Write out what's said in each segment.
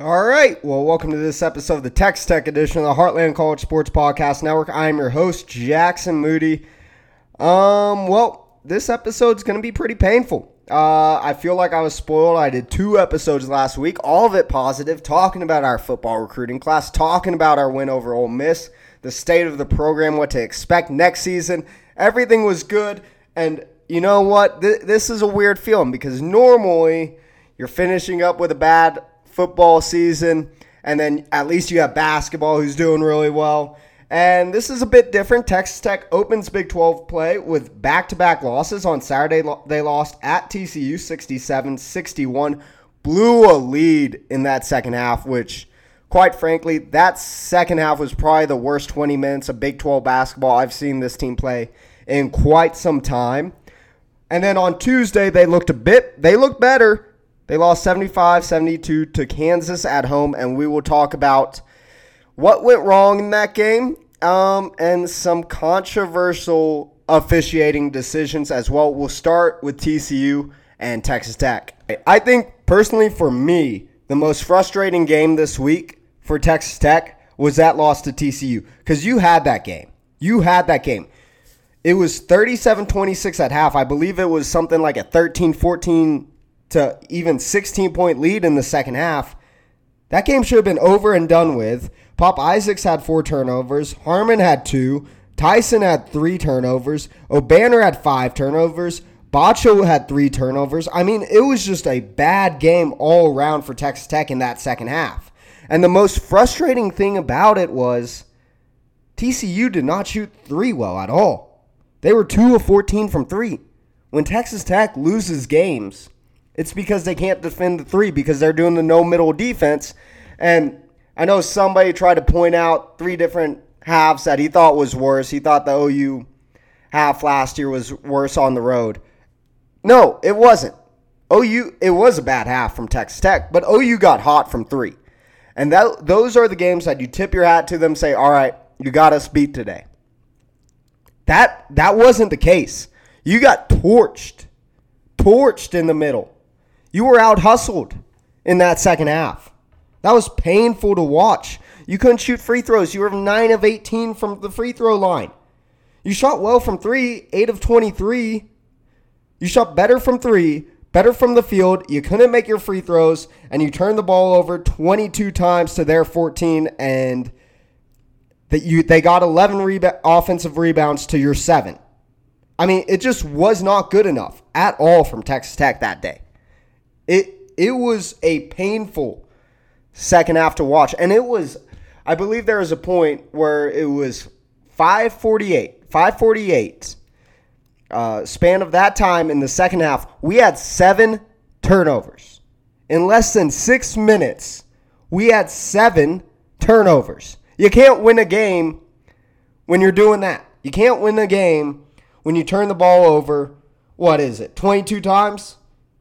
All right. Well, welcome to this episode of the Tex Tech edition of the Heartland College Sports Podcast Network. I'm your host, Jackson Moody. Um, well, this episode's going to be pretty painful. Uh, I feel like I was spoiled. I did two episodes last week, all of it positive, talking about our football recruiting class, talking about our win over Ole Miss, the state of the program, what to expect next season. Everything was good. And you know what? Th- this is a weird feeling because normally you're finishing up with a bad football season, and then at least you have basketball who's doing really well. And this is a bit different. Texas Tech opens Big 12 play with back to back losses. On Saturday, they lost at TCU 67 61, blew a lead in that second half, which, quite frankly, that second half was probably the worst 20 minutes of Big 12 basketball I've seen this team play in quite some time. And then on Tuesday, they looked a bit, they looked better. They lost 75 72 to Kansas at home, and we will talk about what went wrong in that game um, and some controversial officiating decisions as well. We'll start with TCU and Texas Tech. I think, personally, for me, the most frustrating game this week for Texas Tech was that loss to TCU because you had that game. You had that game. It was 37 26 at half. I believe it was something like a 13 14 to even 16 point lead in the second half. That game should have been over and done with. Pop Isaacs had four turnovers. Harmon had two. Tyson had three turnovers. Obanor had five turnovers. Batcho had three turnovers. I mean, it was just a bad game all around for Texas Tech in that second half. And the most frustrating thing about it was TCU did not shoot three well at all. They were 2 of 14 from three. When Texas Tech loses games, it's because they can't defend the three because they're doing the no middle defense. And I know somebody tried to point out three different halves that he thought was worse. He thought the OU half last year was worse on the road. No, it wasn't. OU, it was a bad half from Texas Tech, but OU got hot from three. And that, those are the games that you tip your hat to them, say, all right, you got us beat today. That, that wasn't the case. You got torched, torched in the middle. You were out hustled in that second half. That was painful to watch. You couldn't shoot free throws. You were 9 of 18 from the free throw line. You shot well from 3, 8 of 23. You shot better from 3, better from the field. You couldn't make your free throws and you turned the ball over 22 times to their 14 and that you they got 11 reba- offensive rebounds to your 7. I mean, it just was not good enough at all from Texas Tech that day. It it was a painful second half to watch, and it was. I believe there was a point where it was 548, 548 uh, span of that time in the second half. We had seven turnovers in less than six minutes. We had seven turnovers. You can't win a game when you're doing that. You can't win a game when you turn the ball over. What is it? 22 times?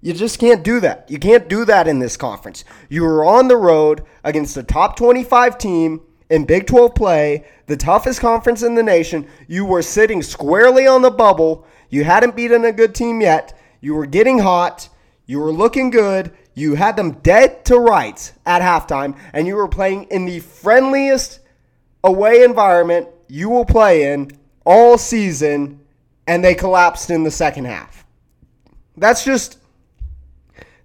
You just can't do that. You can't do that in this conference. You were on the road against the top 25 team in Big 12 play, the toughest conference in the nation. You were sitting squarely on the bubble. You hadn't beaten a good team yet. You were getting hot. You were looking good. You had them dead to rights at halftime, and you were playing in the friendliest away environment you will play in all season, and they collapsed in the second half. That's just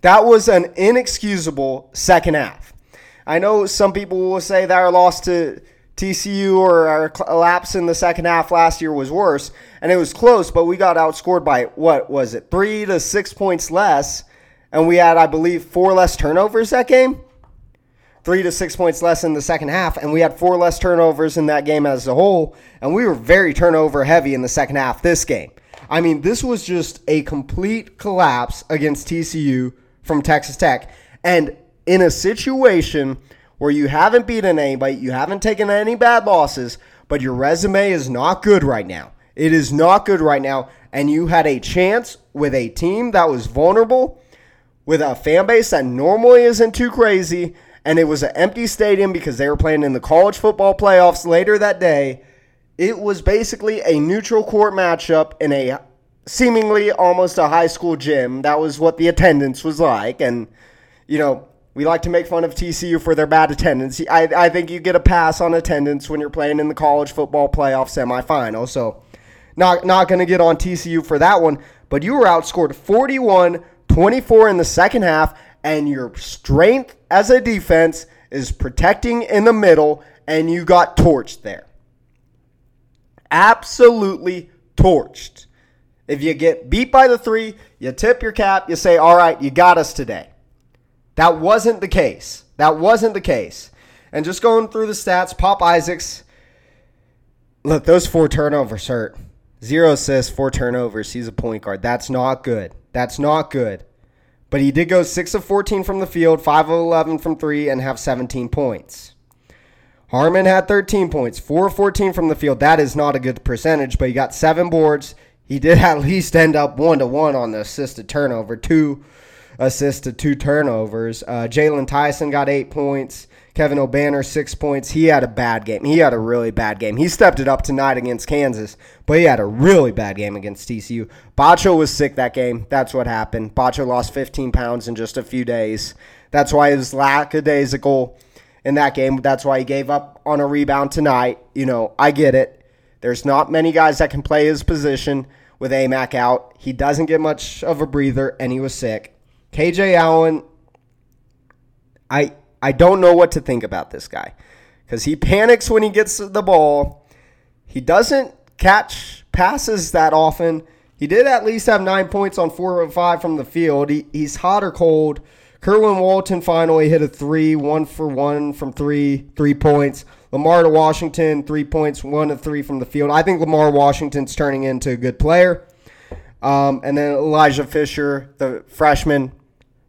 that was an inexcusable second half. I know some people will say that our loss to TCU or our collapse in the second half last year was worse, and it was close, but we got outscored by what was it, three to six points less, and we had, I believe, four less turnovers that game. Three to six points less in the second half, and we had four less turnovers in that game as a whole, and we were very turnover heavy in the second half this game. I mean, this was just a complete collapse against TCU from Texas Tech. And in a situation where you haven't beaten anybody, you haven't taken any bad losses, but your resume is not good right now. It is not good right now. And you had a chance with a team that was vulnerable, with a fan base that normally isn't too crazy, and it was an empty stadium because they were playing in the college football playoffs later that day. It was basically a neutral court matchup in a seemingly almost a high school gym. That was what the attendance was like. And, you know, We like to make fun of TCU for their bad attendance. I, I think you get a pass on attendance when you're playing in the college football playoff semifinal. So, not not going to get on TCU for that one. But you were outscored 41 24 in the second half, and your strength as a defense is protecting in the middle, and you got torched there. Absolutely torched. If you get beat by the three, you tip your cap, you say, all right, you got us today. That wasn't the case. That wasn't the case. And just going through the stats, Pop Isaacs, look, those four turnovers hurt. Zero assists, four turnovers. He's a point guard. That's not good. That's not good. But he did go 6 of 14 from the field, 5 of 11 from 3, and have 17 points. Harmon had 13 points, 4 of 14 from the field. That is not a good percentage, but he got seven boards. He did at least end up one to one on the assisted turnover, two assists to two turnovers. Uh, Jaylon Tyson got eight points. Kevin Obanor, six points. He had a bad game. He had a really bad game. He stepped it up tonight against Kansas, but he had a really bad game against TCU. Batcho was sick that game. That's what happened. Batcho lost 15 pounds in just a few days. That's why he was lackadaisical in that game. That's why he gave up on a rebound tonight. You know, I get it. There's not many guys that can play his position with Aimaq out. He doesn't get much of a breather, and he was sick. KJ Allen, I I don't know what to think about this guy because he panics when he gets the ball. He doesn't catch passes that often. He did at least have nine points on four of five from the field. He, he's hot or cold. Kerwin Walton finally hit a three, one for one from three, three points. Lamar to Washington, three points, one of three from the field. I think Lamar Washington's turning into a good player. Um, and then Elijah Fisher, the freshman,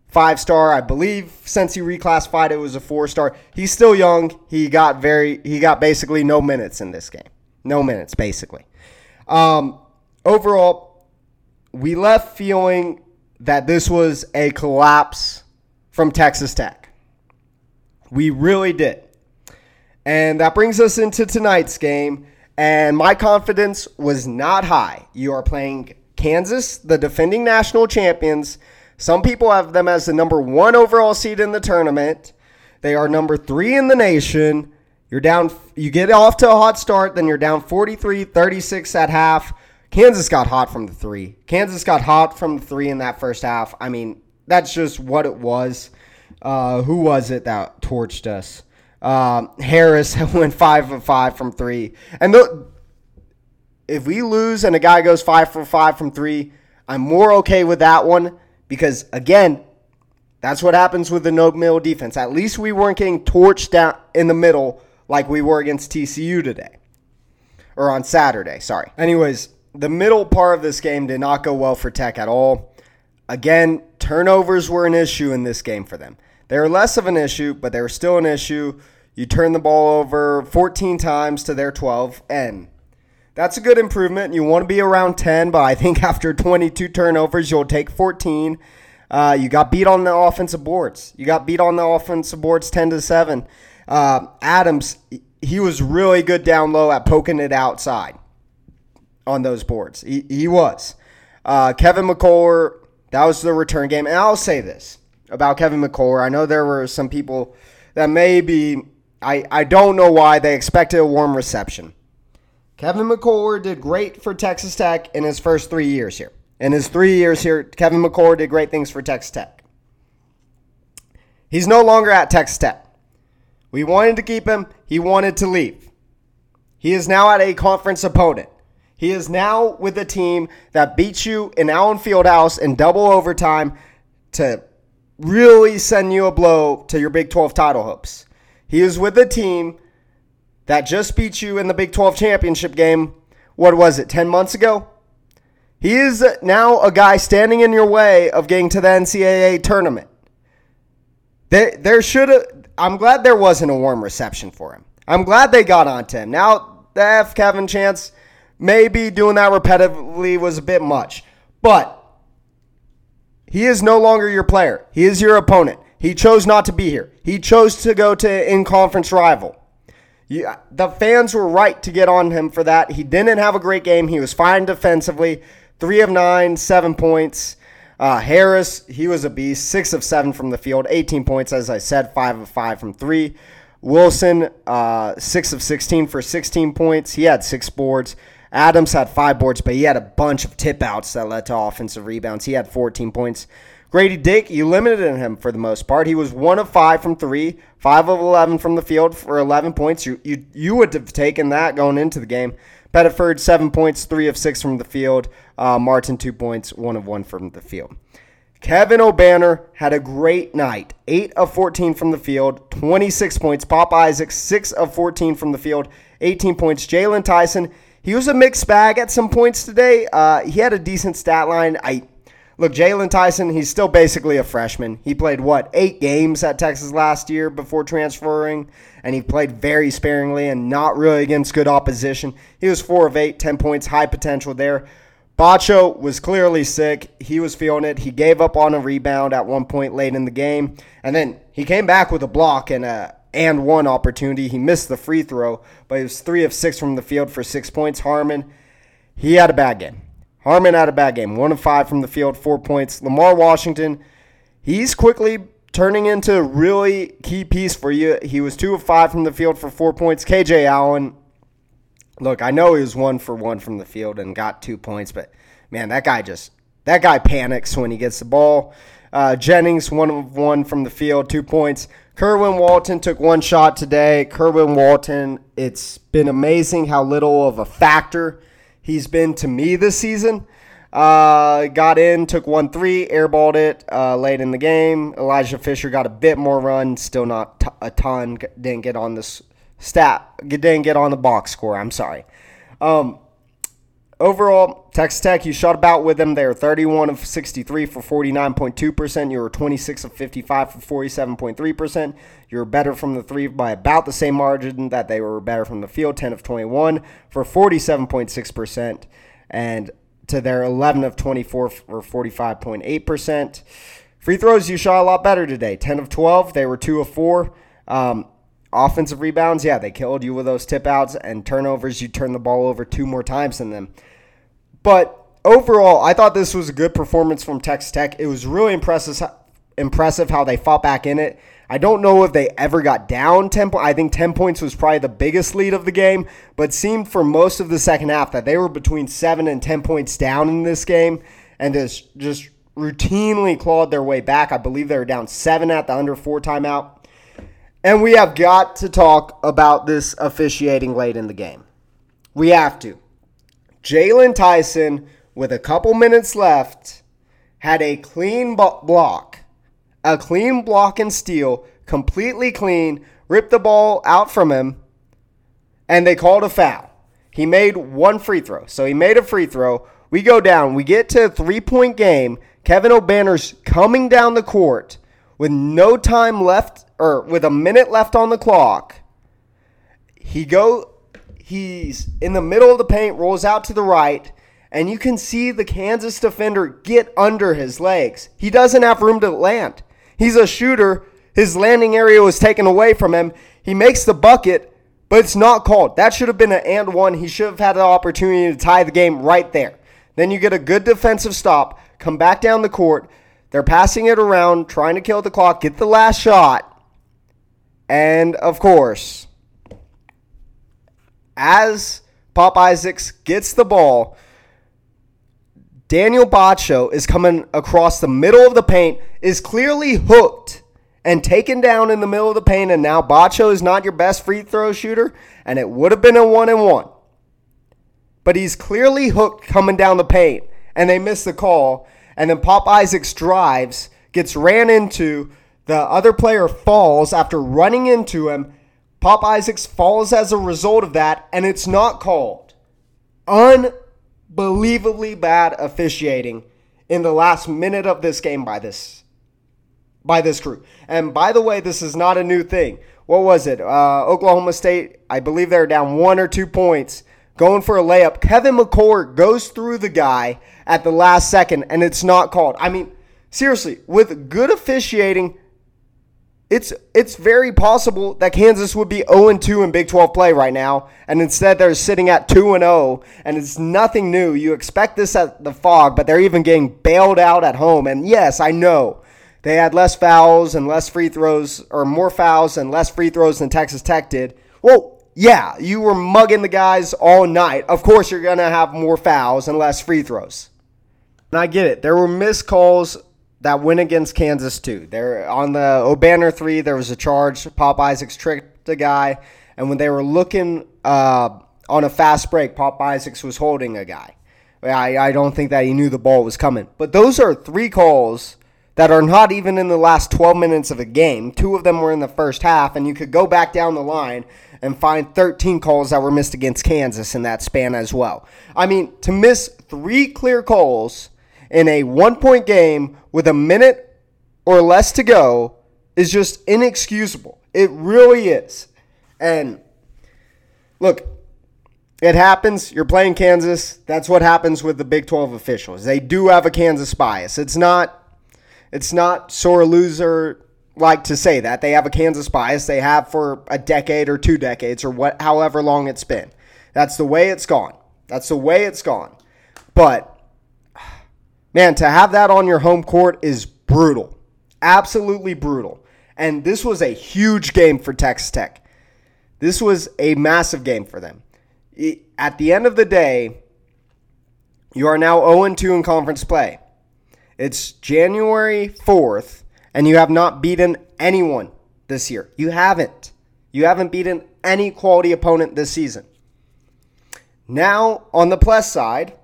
five star, I believe. Since he reclassified, it was a four star. He's still young. He got very, he got basically no minutes in this game. No minutes, basically. Um, overall, we left feeling that this was a collapse from Texas Tech. We really did. And that brings us into tonight's game. And my confidence was not high. You are playing Kansas, the defending national champions some people have them as the number one overall seed in the tournament. They are number three in the nation. You're down, you get off to a hot start, then you're down 43 36 at half. Kansas got hot from the three. Kansas got hot from the three in that first half. I mean, that's just what it was. Uh, who was it that torched us? Um, Harris went five for five from three. And if we lose and a guy goes five for five from three, I'm more okay with that one because again, that's what happens with the no middle defense. At least we weren't getting torched down in the middle like we were against TCU today. Or on Saturday, sorry. Anyways, the middle part of this game did not go well for Tech at all. Again, turnovers were an issue in this game for them. They were less of an issue, but they were still an issue. You turn the ball over 14 times to their 12, and that's a good improvement. You want to be around 10, but I think after 22 turnovers, you'll take 14. Uh, you got beat on the offensive boards. You got beat on the offensive boards 10 to 7. Uh, Adams, he was really good down low at poking it outside on those boards. He, he was. Uh, Kevin McCullar, that was the return game. And I'll say this about Kevin McCullar. I know there were some people that maybe, I, I don't know why they expected a warm reception. Kevin McCord did great for Texas Tech in his first three years here. In his three years here, Kevin McCord did great things for Texas Tech. He's no longer at Texas Tech. We wanted to keep him. He wanted to leave. He is now at a conference opponent. He is now with a team that beats you in Allen Fieldhouse in double overtime to really send you a blow to your Big 12 title hopes. He is with a team that just beat you in the Big 12 championship game, what was it, 10 months ago? He is now a guy standing in your way of getting to the NCAA tournament. There, there should. I'm glad there wasn't a warm reception for him. I'm glad they got onto him. Now, the F. Kevin Chance, maybe doing that repetitively was a bit much. But he is no longer your player. He is your opponent. He chose not to be here. He chose to go to in conference rival. Yeah, the fans were right to get on him for that. He didn't have a great game. He was fine defensively. Three of nine, seven points. Uh, Harris, he was a beast. Six of seven from the field, 18 points, as I said, five of five from three. Wilson, uh, six of 16 for 16 points. He had six boards. Adams had five boards, but he had a bunch of tip outs that led to offensive rebounds. He had 14 points. Gradey Dick, you limited him for the most part. He was one of five from three, five of 11 from the field for 11 points. You, you, you would have taken that going into the game. Pettiford, seven points, three of six from the field. Uh, Martin, two points, one of one from the field. Kevin Obanor had a great night. 8 of 14 from the field, 26 points. Pop Isaac, 6 of 14 from the field, 18 points. Jaylon Tyson, he was a mixed bag at some points today. Uh, he had a decent stat line. I Look, Jaylon Tyson, he's still basically a freshman. He played, what, eight games at Texas last year before transferring, and he played very sparingly and not really against good opposition. He was four of eight, 10 points, high potential there. Batcho was clearly sick. He was feeling it. He gave up on a rebound at one point late in the game, and then he came back with a block and a and one opportunity. He missed the free throw, but he was three of six from the field for six points. Harmon, he had a bad game. Harmon had a bad game. One of five from the field, four points. Lamar Washington, he's quickly turning into a really key piece for you. He was two of five from the field for four points. KJ Allen, look, I know he was one for one from the field and got two points, but man, that guy just that guy panics when he gets the ball. Uh, Jennings, one of one from the field, two points. Kerwin Walton took one shot today. Kerwin Walton, it's been amazing how little of a factor he's been to me this season. Uh, got in, took one three, airballed it uh, late in the game. Elijah Fisher got a bit more run, still not t- a ton. Didn't get on this stat, didn't get on the box score. I'm sorry. Um, overall, Texas Tech, you shot about with them. They were 31 of 63 for 49.2%. You were 26 of 55 for 47.3%. You were better from the three by about the same margin that they were better from the field, 10 of 21 for 47.6%. And to their 11 of 24 for 45.8%. Free throws, you shot a lot better today. 10 of 12. They were 2 of 4. Um, offensive rebounds, yeah, they killed you with those tip outs and turnovers. You turned the ball over two more times than them. But overall, I thought this was a good performance from Texas Tech. It was really impressive, impressive how they fought back in it. I don't know if they ever got down 10 points. I think 10 points was probably the biggest lead of the game, but seemed for most of the second half that they were between 7 and 10 points down in this game and just, just routinely clawed their way back. I believe they were down 7 at the under 4 timeout. And we have got to talk about this officiating late in the game. We have to. Jaylon Tyson, with a couple minutes left, had a clean block a clean block and steal, completely clean, ripped the ball out from him, and they called a foul. He made one free throw. So he made a free throw. We go down. We get to a three point game. Kevin Obanor's coming down the court with no time left, or with a minute left on the clock. He go. He's in the middle of the paint, rolls out to the right, and you can see the Kansas defender get under his legs. He doesn't have room to land. He's a shooter. His landing area was taken away from him. He makes the bucket, but it's not called. That should have been an and one. He should have had the opportunity to tie the game right there. Then you get a good defensive stop, come back down the court. They're passing it around, trying to kill the clock, get the last shot. And of course, as Pop Isaacs gets the ball, Daniel Batcho is coming across the middle of the paint, is clearly hooked and taken down in the middle of the paint, and now Batcho is not your best free throw shooter, and it would have been a one and one. But he's clearly hooked coming down the paint, and they miss the call. And then Pop Isaacs drives, gets ran into, the other player falls after running into him. Pop Isaacs falls as a result of that, and it's not called. Unbelievably bad officiating in the last minute of this game by this by this crew. And by the way, this is not a new thing. What was it? Uh, Oklahoma State, I believe they're down one or two points, going for a layup. Kevin McCord goes through the guy at the last second, and it's not called. I mean, seriously, with good officiating, it's it's very possible that Kansas would be 0 2 in Big 12 play right now, and instead they're sitting at 2 0, and it's nothing new. You expect this at the Phog, but they're even getting bailed out at home. And yes, I know they had less fouls and less free throws, or more fouls and less free throws than Texas Tech did. Well, yeah, you were mugging the guys all night. Of course, you're going to have more fouls and less free throws. And I get it. There were missed calls that went against Kansas too. There on the Obanor three, there was a charge. Pop Isaacs tricked the guy, and when they were looking uh, on a fast break, Pop Isaacs was holding a guy. I, I don't think that he knew the ball was coming. But those are three calls that are not even in the last 12 minutes of a game. Two of them were in the first half, and you could go back down the line and find 13 calls that were missed against Kansas in that span as well. I mean, to miss three clear calls in a one point game with a minute or less to go is just inexcusable. It really is. And look, it happens. You're playing Kansas. That's what happens with the Big 12 officials. They do have a Kansas bias. It's not it's not sore loser like to say that. They have a Kansas bias. They have for a decade or two decades or what however long it's been. That's the way it's gone. That's the way it's gone. But man, to have that on your home court is brutal. Absolutely brutal. And this was a huge game for Texas Tech. This was a massive game for them. At the end of the day, you are now 0 2 in conference play. It's January 4th, and you have not beaten anyone this year. You haven't. You haven't beaten any quality opponent this season. Now, on the plus side,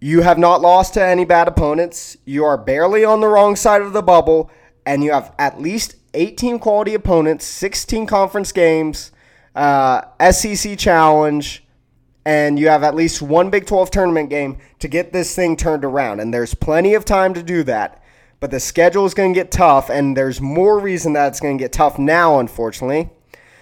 you have not lost to any bad opponents. You are barely on the wrong side of the bubble, and you have at least 18 quality opponents, 16 conference games, uh, SEC challenge, and you have at least one Big 12 tournament game to get this thing turned around. And there's plenty of time to do that. But the schedule is going to get tough, and there's more reason that it's going to get tough now, unfortunately.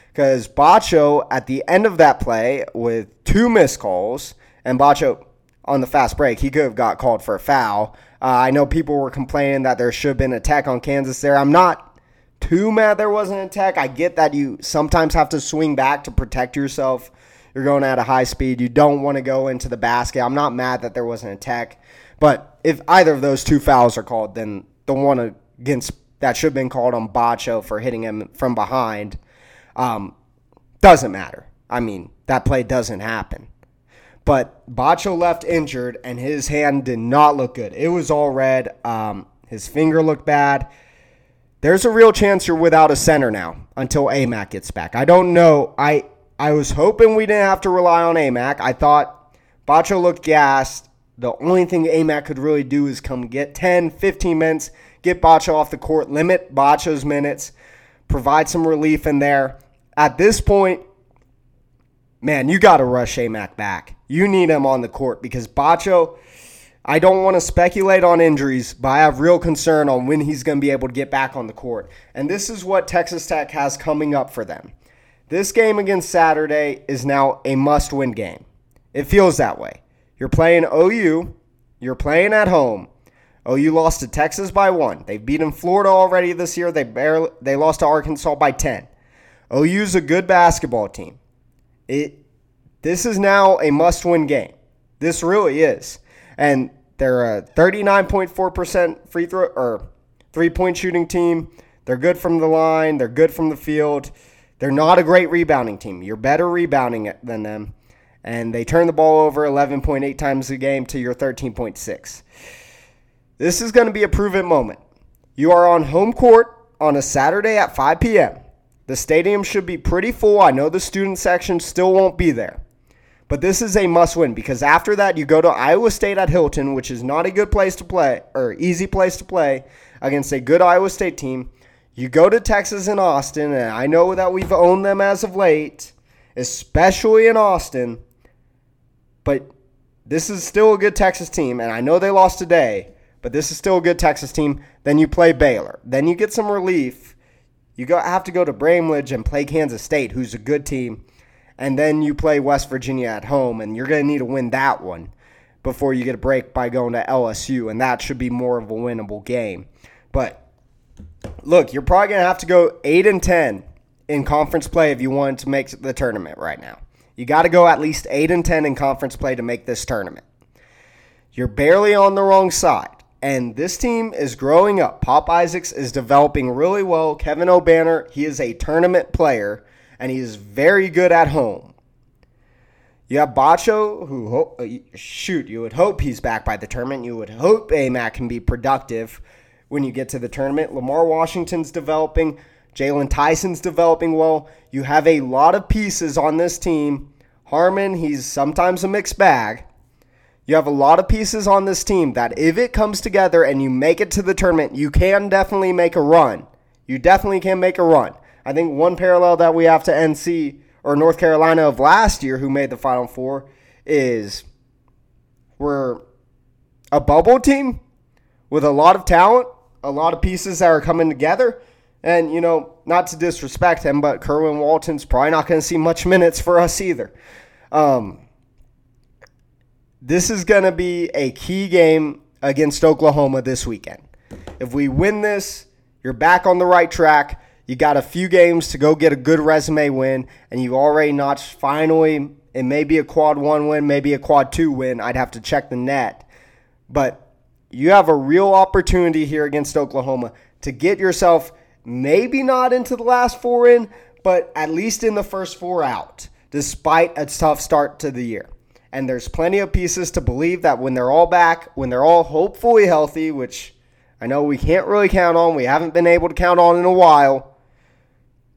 Because Batcho, at the end of that play, with two missed calls, and Batcho on the fast break. He could have got called for a foul. Uh, I know people were complaining that there should have been an attack on Kansas there. I'm not too mad there wasn't an attack. I get that you sometimes have to swing back to protect yourself. You're going at a high speed. You don't want to go into the basket. I'm not mad that there wasn't an attack. But if either of those two fouls are called, then the one against that should have been called on Batcho for hitting him from behind um, doesn't matter. I mean, that play doesn't happen. But Batcho left injured, and his hand did not look good. It was all red. Um, his finger looked bad. There's a real chance you're without a center now until Aimaq gets back. I don't know. I I was hoping we didn't have to rely on Aimaq. I thought Batcho looked gassed. The only thing Aimaq could really do is come get 10, 15 minutes, get Batcho off the court, limit Batcho's minutes, provide some relief in there. At this point, man, you got to rush Aimaq back. You need him on the court because Batcho, I don't want to speculate on injuries, but I have real concern on when he's going to be able to get back on the court. And this is what Texas Tech has coming up for them. This game against Saturday is now a must win game. It feels that way. You're playing OU, you're playing at home. OU lost to Texas by one. They've beaten Florida already this year. They barely they lost to Arkansas by 10. OU's a good basketball team. It this is now a must-win game. This really is. And they're a 39.4% free throw or three-point shooting team. They're good from the line, they're good from the field. They're not a great rebounding team. You're better rebounding it than them. And they turn the ball over 11.8 times a game to your 13.6. This is going to be a proven moment. You are on home court on a Saturday at 5 p.m. The stadium should be pretty full. I know the student section still won't be there. But this is a must win because after that, you go to Iowa State at Hilton, which is not a good place to play or easy place to play against a good Iowa State team. You go to Texas and Austin, and I know that we've owned them as of late, especially in Austin. But this is still a good Texas team, and I know they lost today, but this is still a good Texas team. Then you play Baylor. Then you get some relief you go, have to go to Bramlage and play Kansas State, who's a good team. And then you play West Virginia at home, and you're going to need to win that one before you get a break by going to LSU, and that should be more of a winnable game. But look, you're probably going to have to go 8 and 10 in conference play if you want to make the tournament right now. You got to go at least 8 and 10 in conference play to make this tournament. You're barely on the wrong side. And this team is growing up. Pop Isaacs is developing really well. Kevin Obanor, he is a tournament player, and he is very good at home. You have Batcho, who uh, shoot, you would hope he's back by the tournament. You would hope Aimaq can be productive when you get to the tournament. Lamar Washington's developing. Jaylon Tyson's developing well. You have a lot of pieces on this team. Harmon, he's sometimes a mixed bag. You have a lot of pieces on this team that if it comes together and you make it to the tournament, you can definitely make a run. You definitely can make a run. I think one parallel that we have to NC or North Carolina of last year, who made the Final Four, is we're a bubble team with a lot of talent, a lot of pieces that are coming together. And, you know, not to disrespect him, but Kerwin Walton's probably not going to see much minutes for us either. Um, this is going to be a key game against Oklahoma this weekend. If we win this, you're back on the right track. You got a few games to go get a good resume win, and you already notched finally. It may be a quad one win, maybe a quad two win. I'd have to check the net. But you have a real opportunity here against Oklahoma to get yourself maybe not into the last four in, but at least in the first four out, despite a tough start to the year. And there's plenty of pieces to believe that when they're all back, when they're all hopefully healthy, which I know we can't really count on, we haven't been able to count on in a while.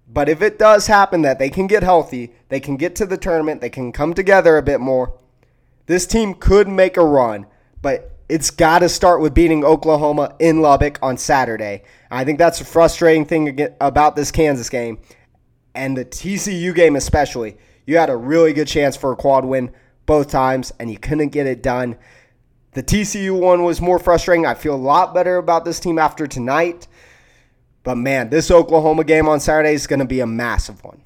But if it does happen that they can get healthy, they can get to the tournament, they can come together a bit more, this team could make a run. But it's got to start with beating Oklahoma in Lubbock on Saturday. I think that's a frustrating thing about this Kansas game and the TCU game, especially. You had a really good chance for a quad win both times, and you couldn't get it done. The TCU one was more frustrating. I feel a lot better about this team after tonight. But man, this Oklahoma game on Saturday is going to be a massive one.